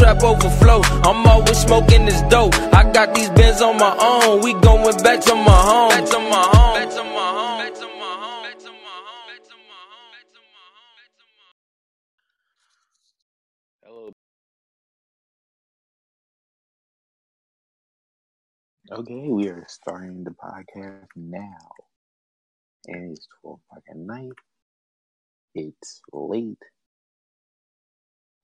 trap overflow. I'm always smoking this dope. I got these bins on my own. We going back to my home. Back to my home. Back to my home. Okay, we are starting the podcast now. And it's 12 o'clock at night. It's late.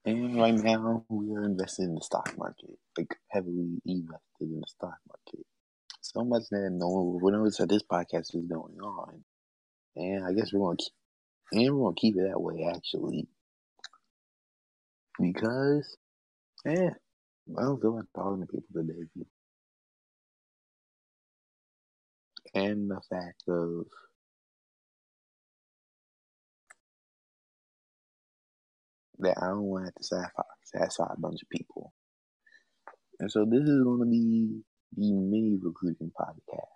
And right now, we are invested in the stock market, like heavily invested in the stock market. So much that no one will that this podcast is going on. And I guess we're going to keep, and we're to keep it that way, actually. Because, yeah, I don't feel like talking to people today. And the fact of that I don't want to satisfy, satisfy a bunch of people. And so this is going to be the mini recruiting podcast.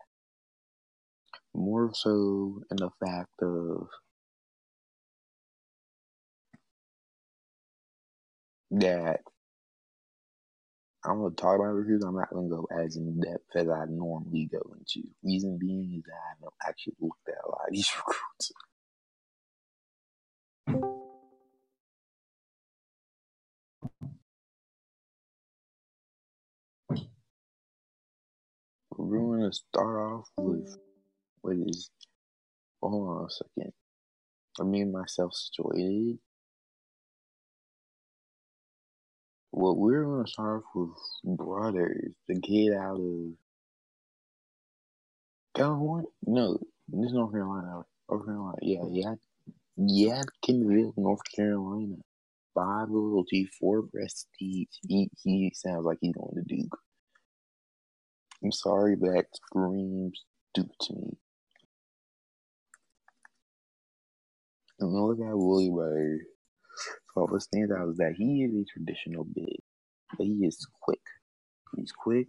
More so in the fact of that I'm going to talk about recruits. I'm not going to go as in depth as I normally go into. Reason being is that I haven't actually looked at a lot of these recruits. We're to start off with what is. Hold on a second. I mean myself situated. Well, we're to start off with Brothers, the kid out of California. No, this is North Carolina. North Carolina. Yeah, yeah. Yadkinville, North Carolina. Five loyalty, four prestige. He, he sounds like he's going to Duke. I'm sorry, but that screams Duke to me. And look at Willie Bird. So what stands out is that he is a traditional big, but he is quick. He's quick,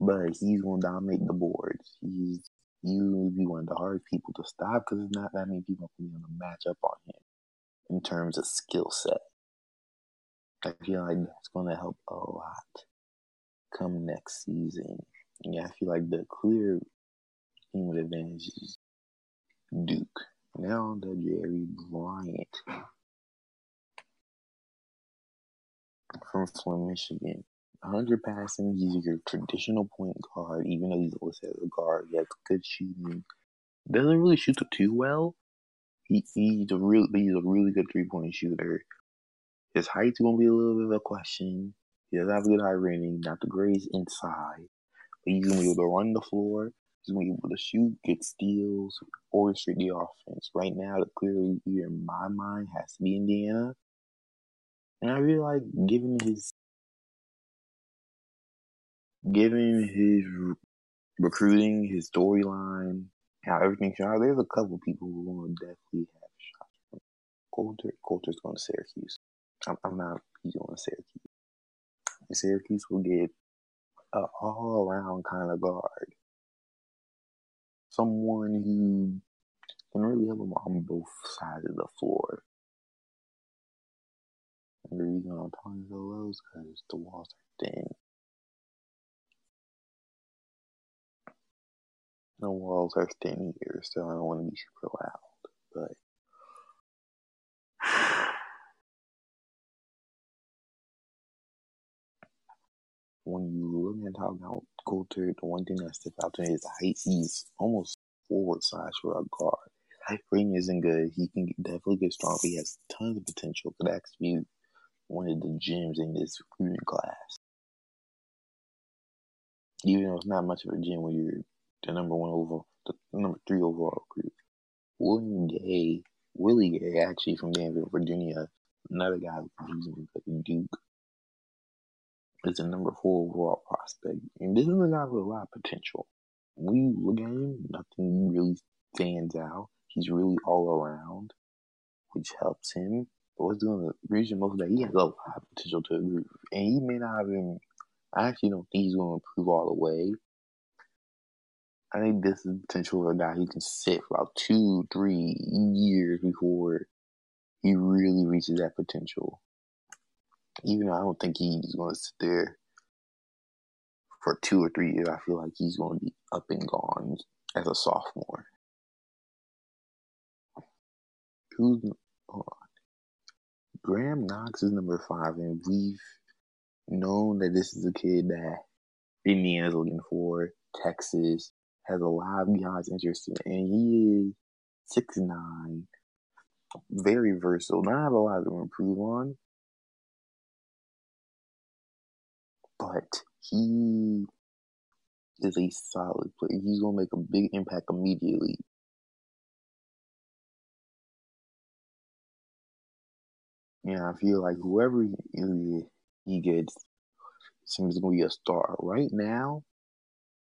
but he's gonna dominate the boards. He's he will be one of the hardest people to stop because there's not that many people who are gonna match up on him in terms of skill set. I feel like that's gonna help a lot come next season. Yeah, I feel like the clear team with advantage is Duke. Now the Jerry Bryant from Flint, Michigan. 100 passing, he's your traditional point guard, even though he's as a guard. He has good shooting. Doesn't really shoot it too well. He, he's a real he's a really good three point shooter. His height's gonna be a little bit of a question. He does have a good high rating, not the greatest inside. He's gonna be able to run the floor. He's gonna be able to shoot, get steals, orchestrate the offense. Right now, the clear leader in my mind has to be Indiana. And I really like giving his given his recruiting, his storyline, how everything shot. There's a couple people who will definitely have shots from Coulter. Coulter's going to Syracuse. I'm, I'm not. He's going to Syracuse. And Syracuse will get a all around kind of guard. Someone who can really help him on both sides of the floor. And the reason I'm talking so low is because the walls are thin. The walls are thin here, so I don't want to be super loud. But when you look at how Coulter, the one thing that sticks out to me is the height. He's almost forward size for a guard. Rating isn't good. He can definitely get strong, he has tons of potential. Could actually be one of the gems in this recruiting class. Even though it's not much of a gem when you're the number one overall, the number three overall recruit. William Gay, Willie Gay, actually from Danville, Virginia, another guy who's in Duke, is the number four overall prospect. And this is a guy with a lot of potential. When you look at him, nothing really stands out. He's really all around, which helps him. But what's doing the reason most of that, he has a lot of potential to improve. And he may not been, I actually don't think he's going to improve all the way. I think this is the potential of a guy who can sit for about two, three years before he really reaches that potential. Even though I don't think he's going to sit there for two or three years, I feel like he's going to be up and gone as a sophomore. Who's on. Graham Knox is number five, and we've known that this is a kid that Indiana's looking for. Texas has a lot of guys interested, and he is six nine, very versatile. Not a lot to improve on, but he is a solid player. He's gonna make a big impact immediately. Yeah, I feel like whoever he, he gets seems gonna be a star. Right now,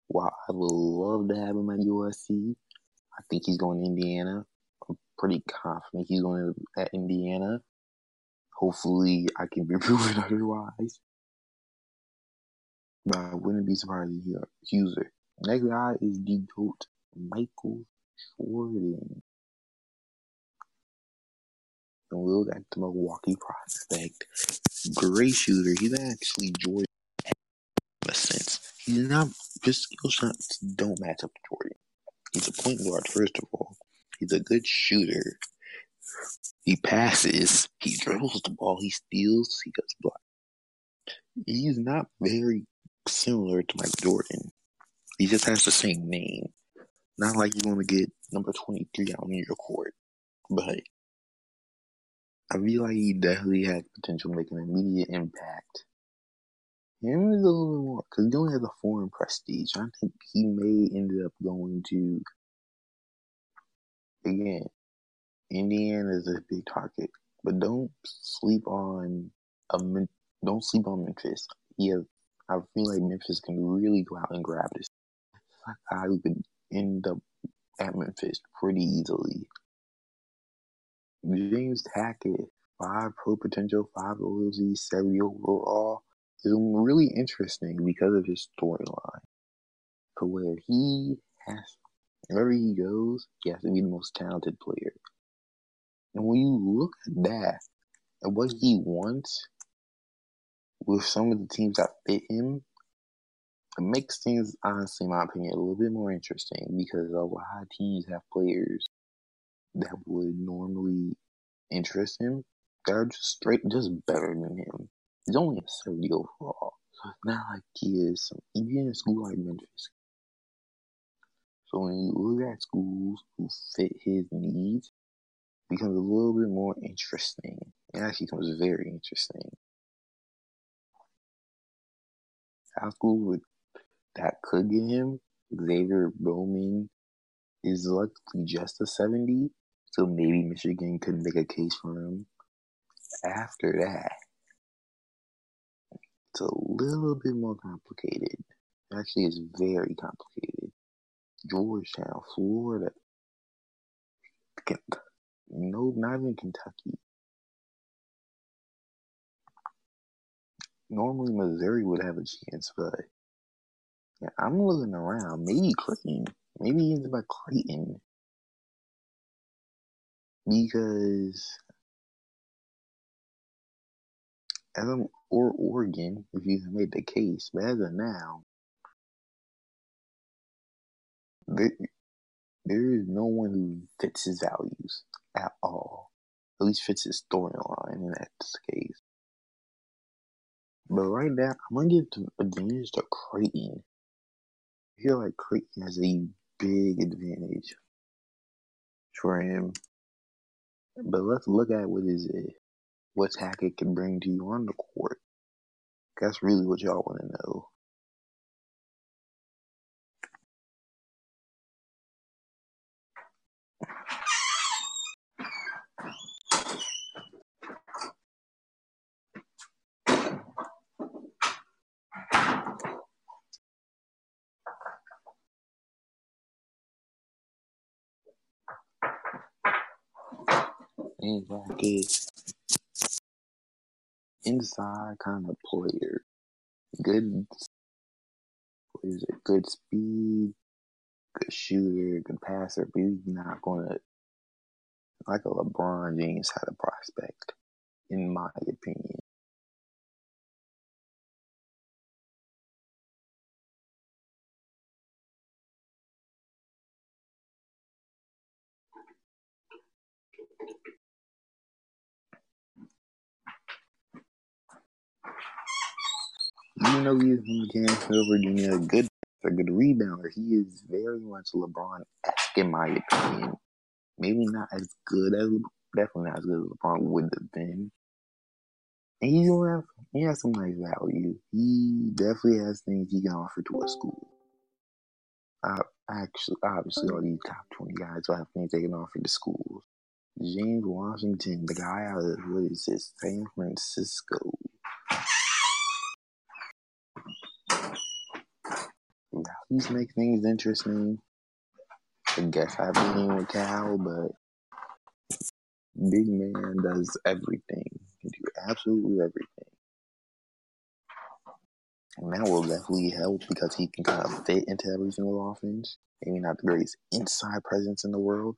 while I would love to have him at USC, I think he's going to Indiana. I'm pretty confident he's going to at Indiana. Hopefully, I can be proven otherwise. But I wouldn't be surprised to hear Huser. Next guy is the GOAT, Michael Jordan. And we'll get to Milwaukee prospect. Great shooter. He's actually Jordan in a sense. He's not, his skill shots don't match up to Jordan. He's a point guard, first of all. He's a good shooter. He passes. He dribbles the ball. He steals. He does block. He's not very similar to Mike Jordan. He just has the same name. Not like you want to get number 23 out on your court. But I feel like he definitely has potential to make an immediate impact. Him is a little more, because he only has a foreign prestige. I think he may end up going to, again, Indiana is a big target. But don't sleep on a don't sleep on Memphis. He has I feel like Memphis can really go out and grab this. I who could end up at Memphis pretty easily. James Hackett, five pro potential, five OLZ, 70 overall, is really interesting because of his storyline. For where he has, wherever he goes, he has to be the most talented player. And when you look at that, and what he wants, with some of the teams that fit him, it makes things, honestly, in my opinion, a little bit more interesting because a lot of teams have players that would normally interest him that are just straight, just better than him. He's only a 70 overall, so it's not like he is some, even in a school like Memphis. So when you look at schools who fit his needs, becomes a little bit more interesting. It actually becomes very interesting. School with that could get him, Xavier Bowman is likely just a 70, so maybe Michigan could make a case for him. After that, it's a little bit more complicated. Actually, it's very complicated. Georgetown, Florida. No, not even Kentucky. Normally Missouri would have a chance, but yeah, I'm looking around. Maybe Creighton. Maybe it's about Creighton. Because as I'm or Oregon, if you made the case, but as of now, there, there is no one who fits his values at all. At least fits his storyline, that's the case. But right now, I'm gonna give the advantage to Creighton. I feel like Creighton has a big advantage for him. But let's look at what is it, what Hackett can bring to you on the court. That's really what y'all want to know. Inside kind of player. Good, what is it? Good speed, good shooter, good passer, but he's not gonna like a LeBron James had a prospect, in my opinion. Even though he is from Gainesville, Virginia, good a good rebounder, he is very much LeBron esque in my opinion. Maybe not as good as definitely not as good as LeBron would have been. And he have he has some nice value. He definitely has things he can offer to a school. Uh, actually, obviously, all these top twenty guys will have things they can offer to schools. James Washington, the guy out of what is this, San Francisco. Values make things interesting. I guess I've been with Cal, but big man does everything. He do absolutely everything. And that will definitely help because he can kind of fit into every single offense. Maybe not the greatest inside presence in the world,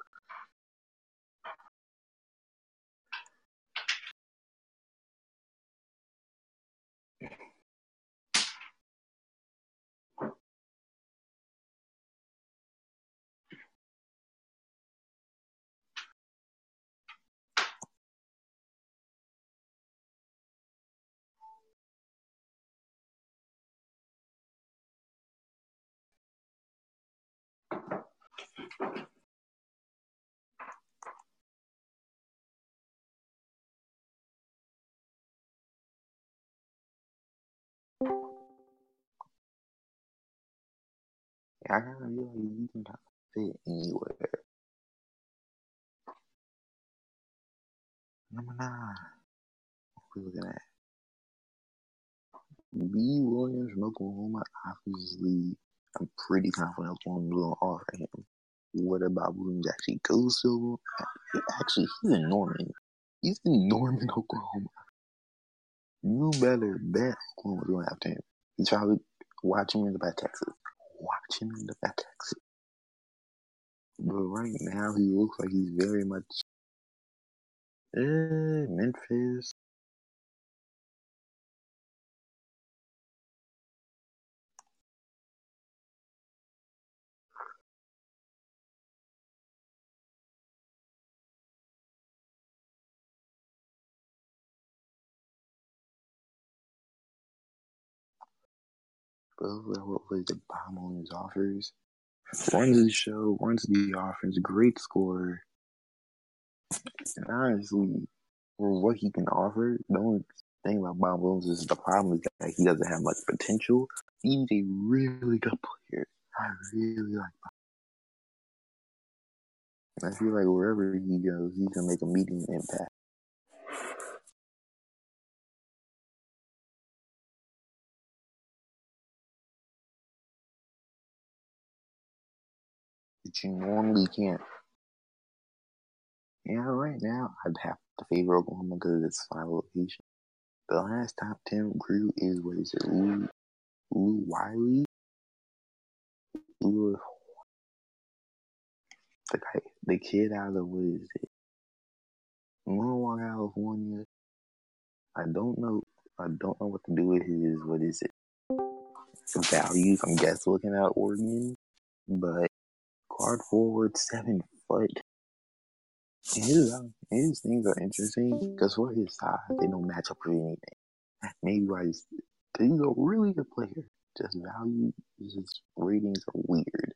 I kind of feel like you can kind of fit anywhere. Number nine. What we looking at? B. Williams from Oklahoma. Obviously, I'm pretty confident Oklahoma's going to offer him. What about Williams actually goes to? Actually, he's in Norman. He's in Norman, Oklahoma. You better bet Oklahoma's going after him. He's probably watching him in the back Texas watching in the back exit. But right now, he looks like he's very much. Eh, Memphis. What was the bomb on offers? Runs the show, runs the offense, great scorer. And honestly, for what he can offer, the only thing about Bob Williams is the problem is that he doesn't have much potential. He's a really good player. I really like Bob. I feel like wherever he goes, he's gonna make a medium impact. That you normally can't. Yeah, right now I'd have to favor Oklahoma because it's five location. The last top ten recruit is what is it? Lou, Lou Wiley. Lou, the guy, the kid out of what is it? Norwalk, California. I don't know. I don't know what to do with his. What is it? Values. I'm guess looking at Oregon, but guard forward, seven foot. his, uh, his things are interesting because for his size, they don't match up with anything. Maybe why he's, he's a really good player. Just value, his ratings are weird.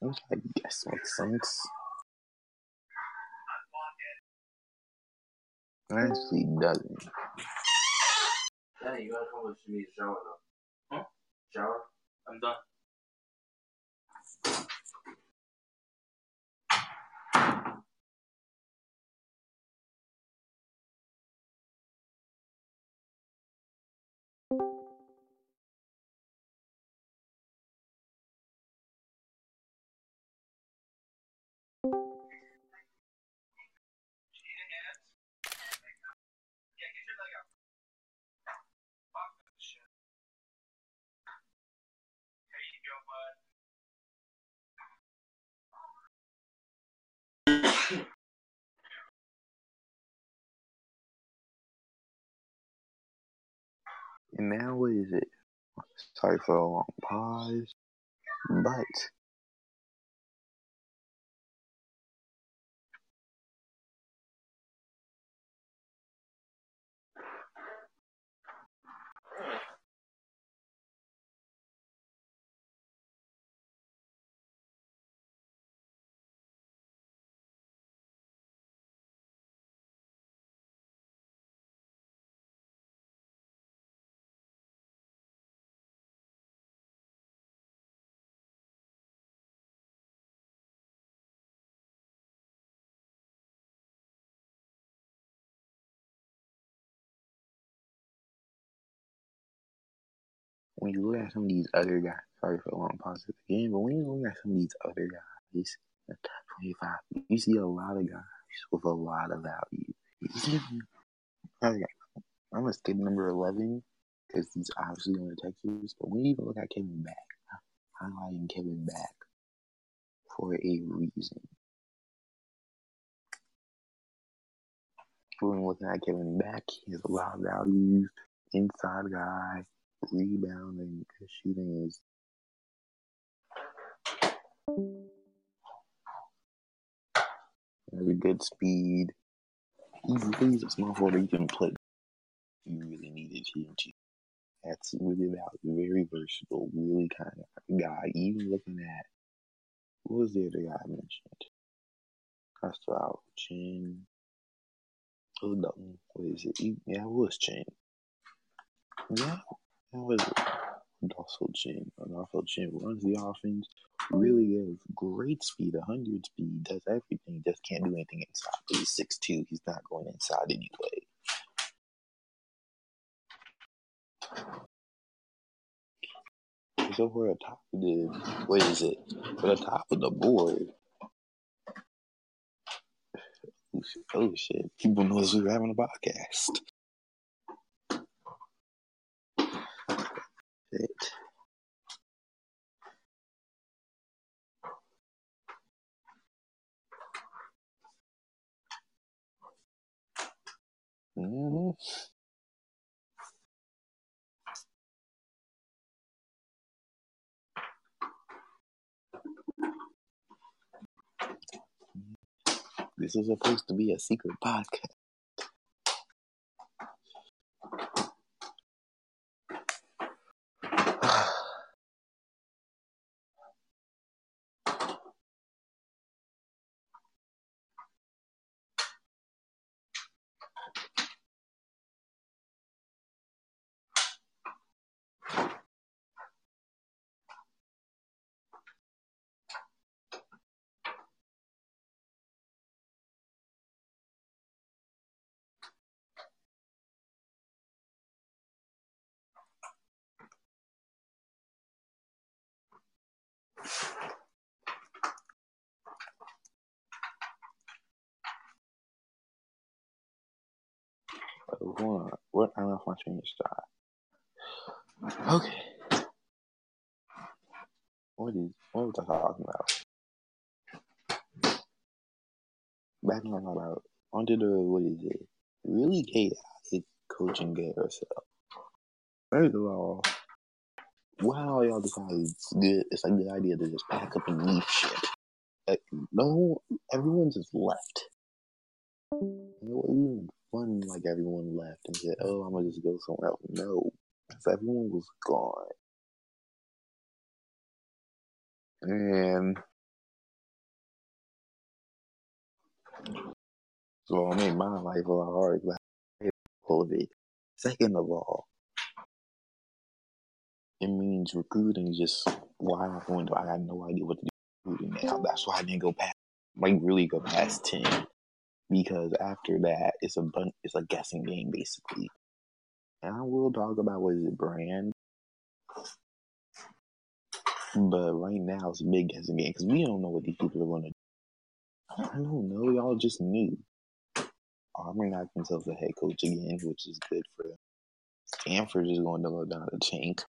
Which I guess makes sense. Actually doesn't. Hey, you gotta come with me to shower though. Huh? Shower? I'm done. And now what is it? Sorry for a long pause, but when you look at some of these other guys, sorry for the long pause again, but when you look at some of these other guys, the top 25, you see a lot of guys with a lot of value. I'm going to skip number 11 because he's obviously on the Texas, but when you even look at Kevin Back, I'm highlighting Kevin Back for a reason. When looking at Kevin Back, he has a lot of values. Inside guy, rebounding, because shooting is has a good speed. He's, he's a small forward. He can play. You really needed him to. That's really about very versatile, really kind of guy. Even looking at what was the other guy I mentioned? Chin. Oh no, what is it? Yeah, it was Chin. Yeah, that was. Also Chin. Also Chin runs the offense really good, great speed, 100 speed, does everything, just can't do anything inside. He's 6'2, he's not going inside anyway. So for the top of the, what is it? For the top of the board, oh shit, oh people knows we're having a podcast. Mm-hmm. This is supposed to be a secret podcast. Hold on. What? I if my train start. Okay. What is? What was I talking about? Back on about onto the what is it? Really chaotic coaching carousel. First of all, wow, y'all decided it's good. It's a good idea to just pack up and leave shit. Like, no, everyone just left. It wasn't fun like everyone left and said, "Oh, I'm gonna just go somewhere else." No, because everyone was gone, and so it made my life a lot harder. But all of it. Second of all, it means recruiting just out the window. I got no idea what to do recruiting now. That's why I didn't go past, like really go past ten because after that it's a bun- it's a guessing game basically. And I will talk about what is it brand, but right now it's a big guessing game because we don't know what these people are gonna. do. I don't know. Y'all just knew. Oh, Auburn got themselves a head coach again, which is good for them. Stanford is going to go down the tank.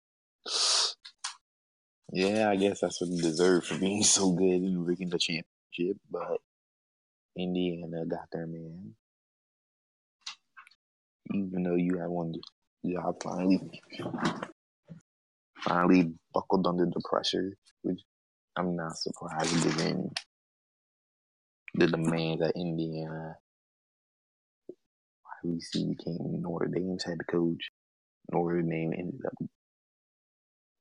Yeah, I guess that's what they deserve for being so good and rigging the championship, but Indiana got their man. Even though you had one job finally finally buckled under the pressure, which I'm not surprised given the demands that Indiana obviously became Notre Dame's head coach. Notre Dame ended up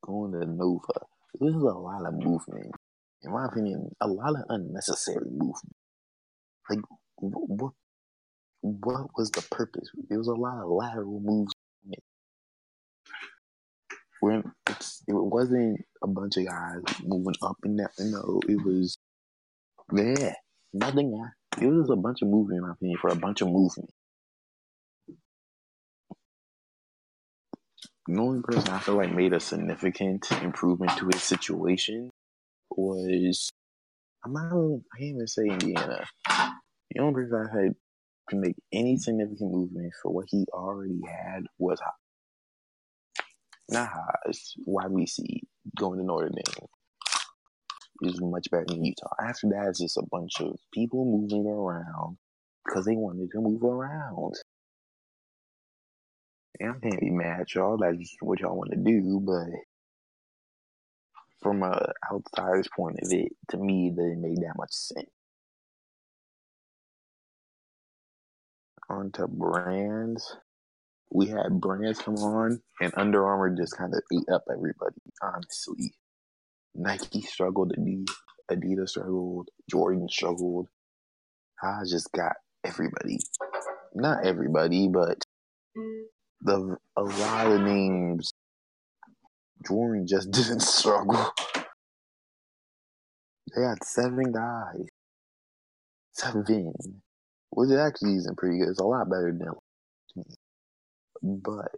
going to Nova. There's a lot of movement. In my opinion, a lot of unnecessary movement. Like, what, what was the purpose? There was a lot of lateral moves. When it wasn't a bunch of guys moving up and down. No, it was yeah, nothing. It was a bunch of movement, in my opinion, for a bunch of movement. Only person I feel like made a significant improvement to his situation was I'm not I can't even say Indiana. The only person I had to make any significant movement for what he already had was not Haas, YBC going to Notre Dame is much better than Utah. After that, it's just a bunch of people moving around because they wanted to move around. I can't be mad at y'all. That's what y'all want to do, but from a outsider's point of it, to me, that it made that much sense. On to brands. We had brands come on, and Under Armour just kind of ate up everybody, honestly. Nike struggled, Adidas struggled, Jordan struggled. I just got everybody. Not everybody, but the a lot of names. Jordan just didn't struggle. They had seven guys. Seven. Which actually isn't pretty good. It's a lot better than but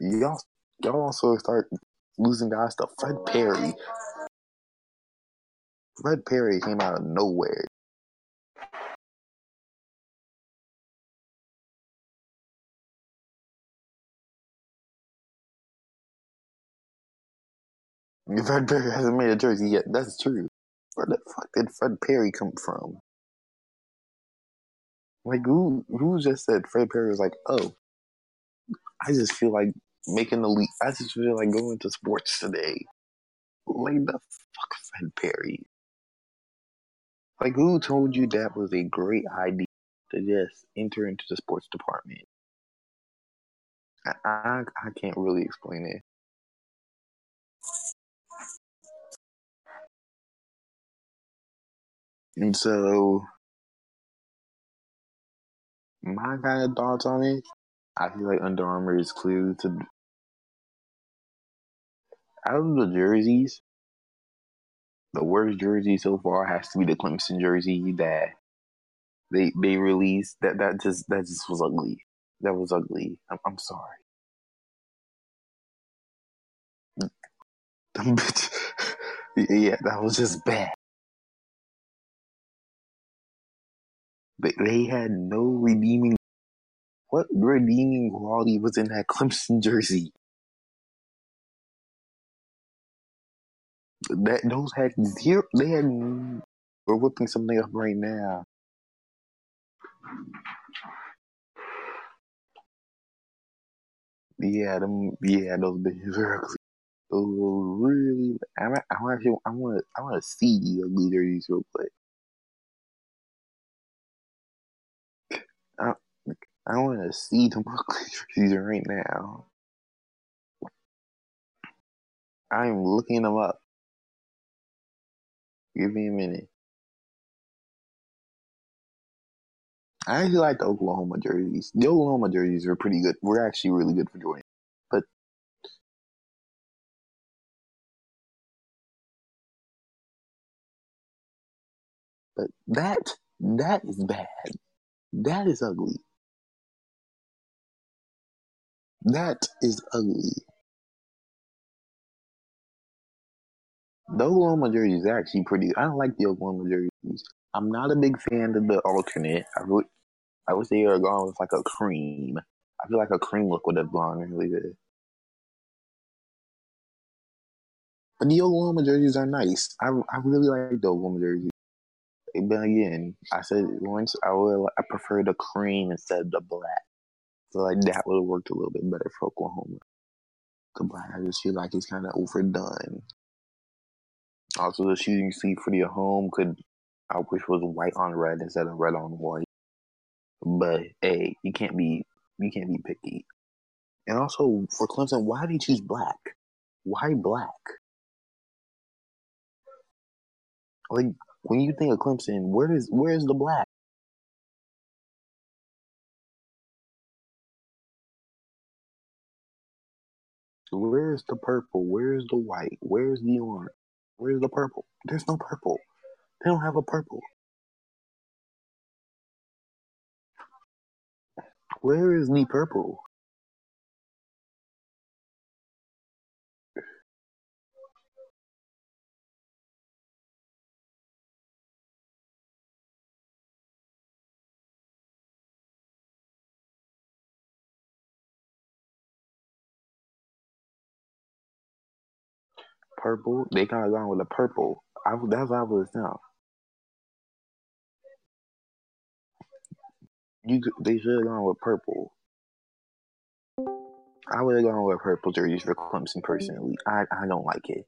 y'all y'all also start losing guys to Fred Perry. Fred Perry came out of nowhere. Fred Perry hasn't made a jersey yet. That's true. Where the fuck did Fred Perry come from? Like who who just said Fred Perry was like, oh, I just feel like making the leap. I just feel like going to sports today. Like the fuck Fred Perry. Like who told you that was a great idea to just enter into the sports department? I I, I can't really explain it. And so my kind of thoughts on it, I feel like Under Armour is clearly to out of the jerseys, the worst jersey so far has to be the Clemson jersey that they they released. That that just that just was ugly. That was ugly. I'm, I'm sorry. yeah, that was just bad. They, they had no redeeming. What redeeming quality was in that Clemson jersey? That those had zero. They had. We're whipping something up right now. Yeah, them. Yeah, those bitches were ugly. Those were really. I, I actually. I want. I want to see the ugly jerseys real quick. I, I want to see the ugly jerseys right now. I'm looking them up. Give me a minute. I actually like the Oklahoma jerseys. The Oklahoma jerseys are pretty good. We're actually really good for Jordan. But but that that is bad. That is ugly. That is ugly. The Oklahoma jersey is actually pretty. I don't like the Oklahoma jerseys. I'm not a big fan of the alternate. I really, I wish they were gone with like a cream. I feel like a cream look would have gone really good. But the Oklahoma jerseys are nice. I, I really like the Oklahoma jerseys. But again, I said once I would I prefer the cream instead of the black. So like that would have worked a little bit better for Oklahoma. The black I just feel like it's kind of overdone. Also, the shooting sleeve for the home could I wish was white on red instead of red on white. But hey, you can't be you can't be picky. And also for Clemson, why did they choose black? Why black? Like when you think of Clemson, where is where is the black? Where's the purple? Where's the white? Where's the orange? Where's the purple? There's no purple. They don't have a purple. Where is the purple? Purple. They kind of gone with the purple. I, that's what I was now. You they should have gone with purple. I would have gone with purple jerseys for Clemson personally. I, I don't like it.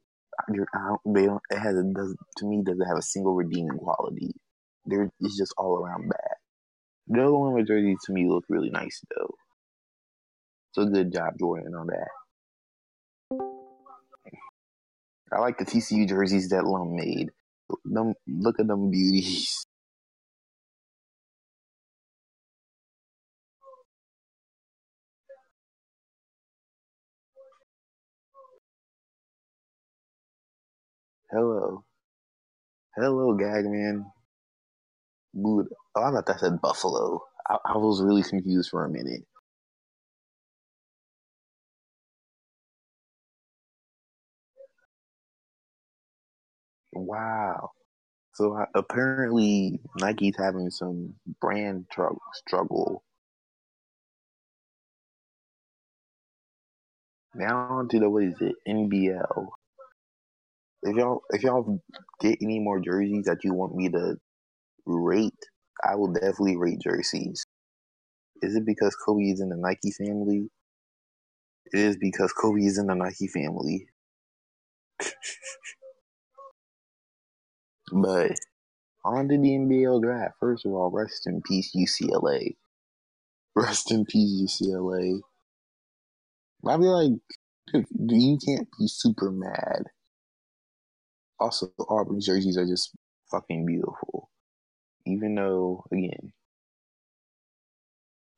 I, don't, they don't. It has a does to me doesn't have a single redeeming quality. There, it's just all around bad. The other one with jerseys to me look really nice though. So good job, Jordan, on that. I like the TCU jerseys that Lum made. Them, look at them beauties. Hello. Hello, Gagman. Buddha. Oh, I thought that said Buffalo. I, I was really confused for a minute. Wow. So apparently Nike's having some brand tr- struggle. Now on to the what is it? NBL. If y'all if y'all get any more jerseys that you want me to rate, I will definitely rate jerseys. Is it because Kobe is in the Nike family? It is because Kobe is in the Nike family. but on to the NBL draft. First of all, rest in peace UCLA. Rest in peace UCLA. I'd be like, dude, you can't be super mad. Also, Auburn jerseys are just fucking beautiful. Even though, again,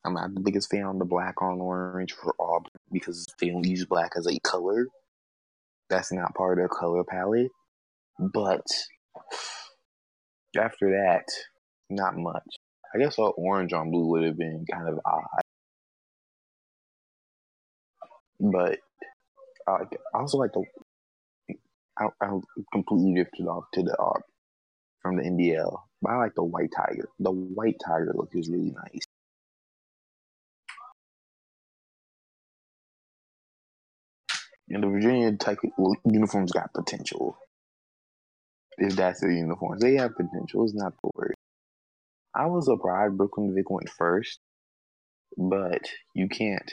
I'm not the biggest fan of the black on orange for Auburn because they don't use black as a color. That's not part of their color palette. But after that, not much. I guess all orange on blue would have been kind of odd. But I also like the. I, I completely drifted off to the uh, from the NBL, but I like the white tiger. The white tiger look is really nice. And the Virginia Tech uniforms got potential. If that's their uniforms, they have potential. It's not the word. I was surprised Brooklyn Vic went first, but you can't.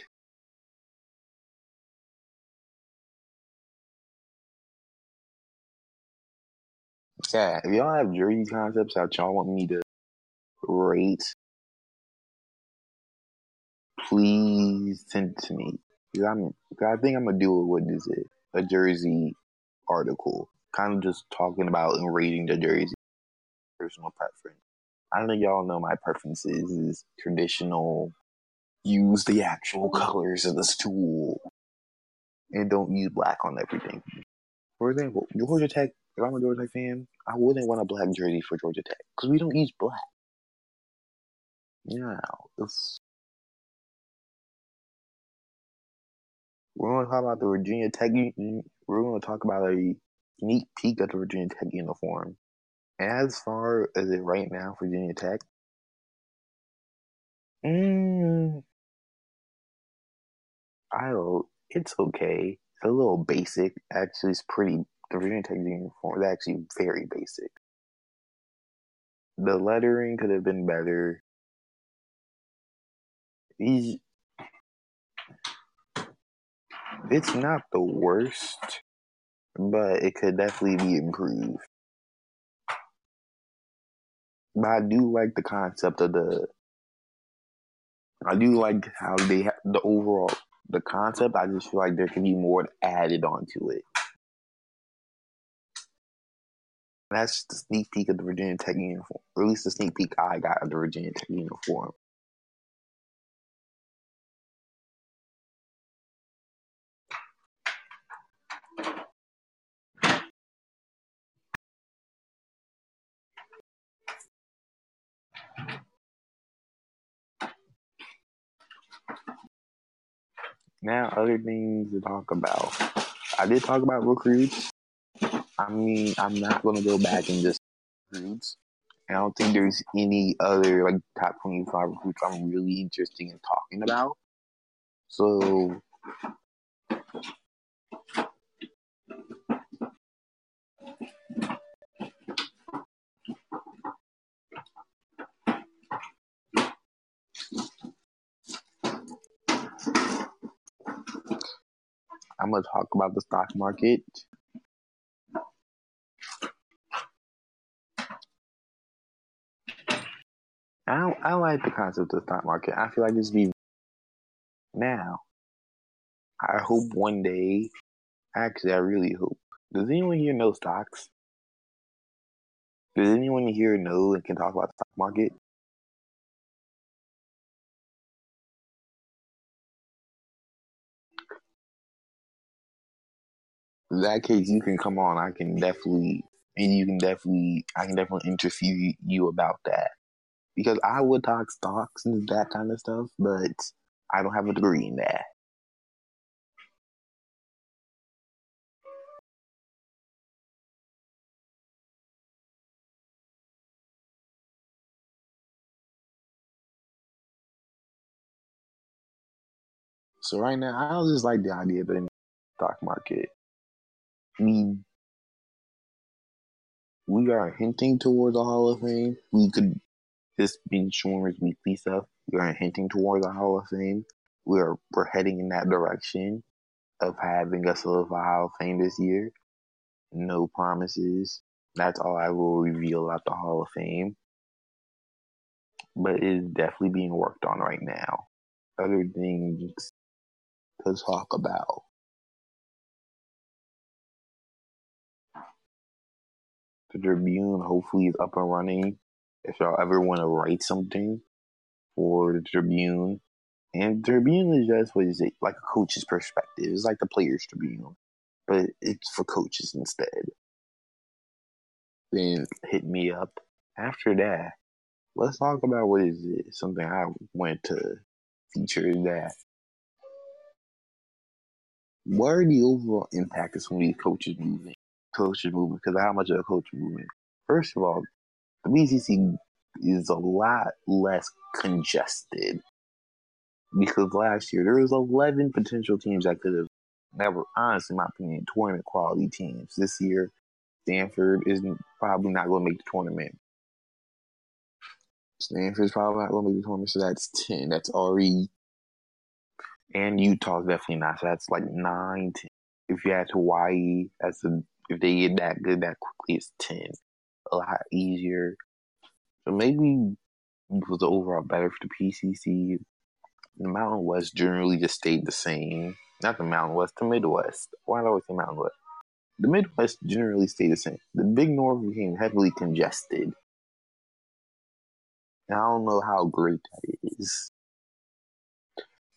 Yeah, if y'all have jersey concepts that y'all want me to rate, please send it to me. Cause I'm, cause I think I'm gonna do it. What is it? A jersey article, kind of just talking about and rating the jersey. Personal preference. I don't know y'all know my preferences is traditional. Use the actual colors of the stool, and don't use black on everything. For example, Georgia Tech. If I'm a Georgia Tech fan, I wouldn't want a black jersey for Georgia Tech because we don't use black. Yeah, it's We're going to talk about the Virginia Tech. We're going to talk about a sneak peek at the Virginia Tech uniform. As far as it right now, Virginia Tech, mm, I don't. It's okay. It's a little basic. Actually, it's pretty. The Virginia Tech uniform is actually very basic. The lettering could have been better. He's it's not the worst, but it could definitely be improved. But I do like the concept of the. I do like how they have the overall the concept. I just feel like there can be more added onto it. That's the sneak peek of the Virginia Tech uniform, or at least the sneak peek I got of the Virginia Tech uniform. Now, other things to talk about. I did talk about recruits. I mean, I'm not to go back and just recruits. I don't think there's any other like top 25 recruits I'm really interested in talking about. So I'm gonna talk about the stock market. I I like the concept of the stock market. I feel like it's be now. I hope one day. Actually, I really hope. Does anyone here know stocks? Does anyone here know and can talk about the stock market? In that case, you can come on. I can definitely, and you can definitely, I can definitely interview you about that because I would talk stocks and that kind of stuff, but I don't have a degree in that. So right now, I just like the idea of the stock market. We we are hinting towards the Hall of Fame. We could just be showing weekly stuff. We are hinting towards the Hall of Fame. We are we're heading in that direction of having a solidified Hall of Fame this year. No promises. That's all I will reveal about the Hall of Fame. But it is definitely being worked on right now. Other things to talk about. The Tribune hopefully is up and running. If y'all ever want to write something for the Tribune, and Tribune is just what is it like a coach's perspective. It's like the Players Tribune, but it's for coaches instead. Then hit me up. After that, let's talk about what is it something I want to feature that what are the overall impact of some of these coaches moving? Coaches movement because of how much of a coach movement. First of all, the PCC is a lot less congested because last year there was 11 potential teams that could have never, honestly, in my opinion, tournament quality teams. This year, Stanford is probably not going to make the tournament. Stanford's probably not going to make the tournament, so that's 10. That's already and Utah's definitely not. So that's like nine. 10. If you add Hawaii, that's a, if they get that good that quickly, it's ten. A lot easier. So maybe it was overall better for the PCC. The Mountain West generally just stayed the same. Not the Mountain West, the Midwest. Why do I always say Mountain West? The Midwest generally stayed the same. The Big North became heavily congested. And I don't know how great that is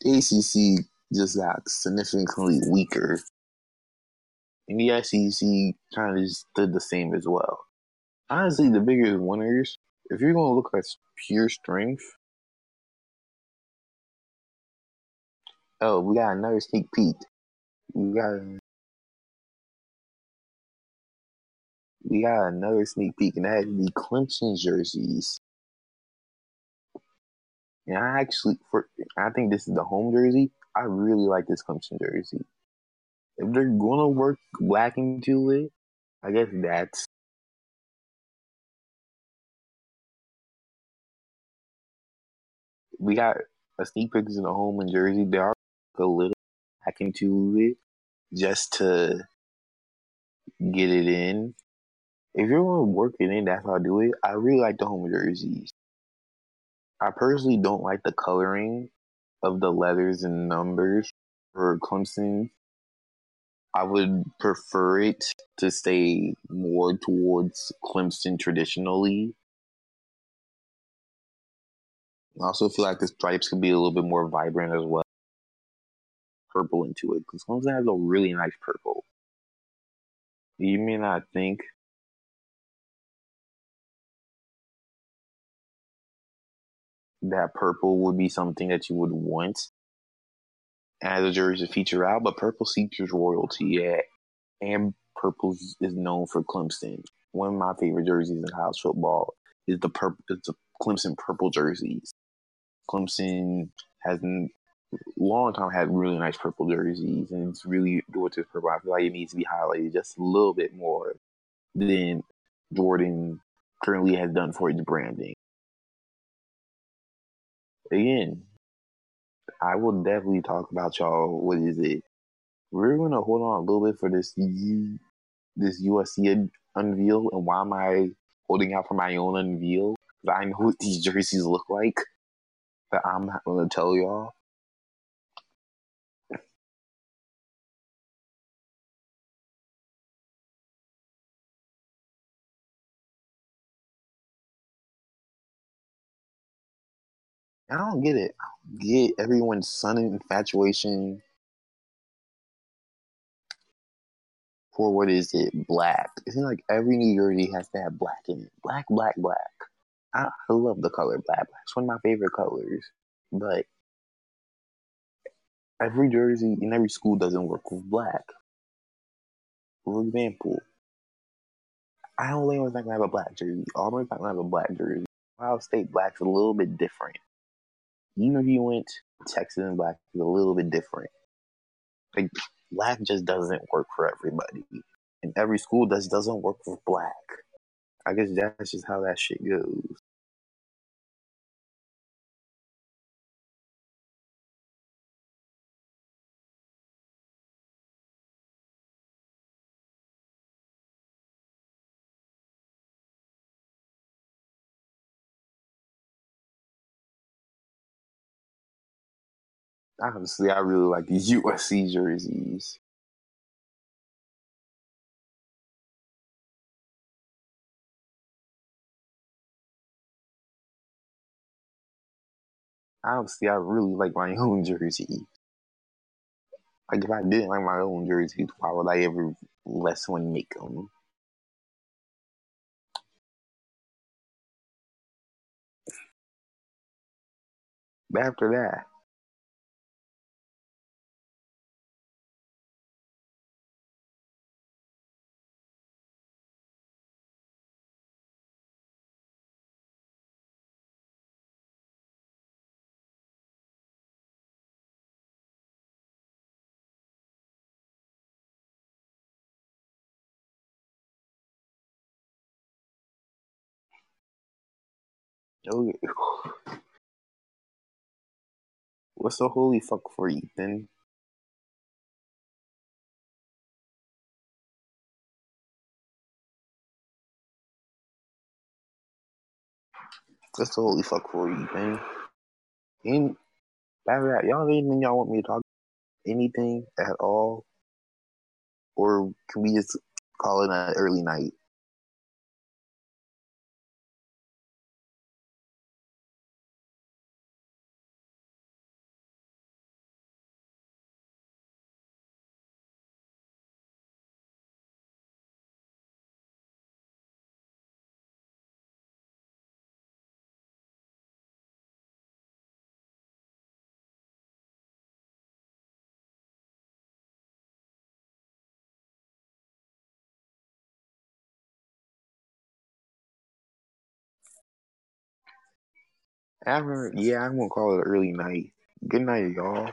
the ACC just got significantly weaker. And the SEC kind of did the same as well. Honestly, the biggest winners, if you're going to look at pure strength, oh, we got another sneak peek. We got we got another sneak peek, and that is the Clemson jerseys. And I actually, for I think this is the home jersey. I really like this Clemson jersey. If they're gonna work black into it, I guess that's we got a sneak peek in the home in Jersey. They are a little back into it just to get it in. If you're gonna work it in, that's how I do it. I really like the home jerseys. I personally don't like the coloring of the letters and numbers for Clemson. I would prefer it to stay more towards Clemson traditionally. I also feel like the stripes could be a little bit more vibrant as well. Purple into it because Clemson has a really nice purple. You may not think that purple would be something that you would want as a jersey to feature out, but purple features royalty, yeah. And purple is known for Clemson. One of my favorite jerseys in college football is the purple. It's the Clemson purple jerseys. Clemson has long time had really nice purple jerseys, and it's really gorgeous purple. I feel like it needs to be highlighted just a little bit more than Jordan currently has done for its branding again, I will definitely talk about y'all. What is it? we're gonna hold on a little bit for this this USC unveil, and why am I holding out for my own unveil? Because I know what these jerseys look like. But I'm not gonna tell y'all. I don't get it. I get everyone's sun infatuation for what is it? Black. It seems like every New Jersey has to have black in it. Black, black, black. I, I love the color black. It's one of my favorite colors. But every jersey in every school doesn't work with black. For example, I don't think not gonna have a black jersey. Auburn's not gonna have a black jersey. Ohio State black's a little bit different. Even if you went Texas and black is a little bit different. Like black just doesn't work for everybody. And every school just doesn't work with black. I guess that's just how that shit goes. Honestly, I really like these USC jerseys. Honestly, I really like my own jersey. Like, if I didn't like my own jerseys, why would I ever let someone make them? But after that, okay. What's the holy fuck for Ethan? What's the holy fuck for Ethan? That, y'all anything y'all want me to talk anything at all? Or can we just call it an early night? After, yeah, I'm gonna call it early night. Good night, y'all.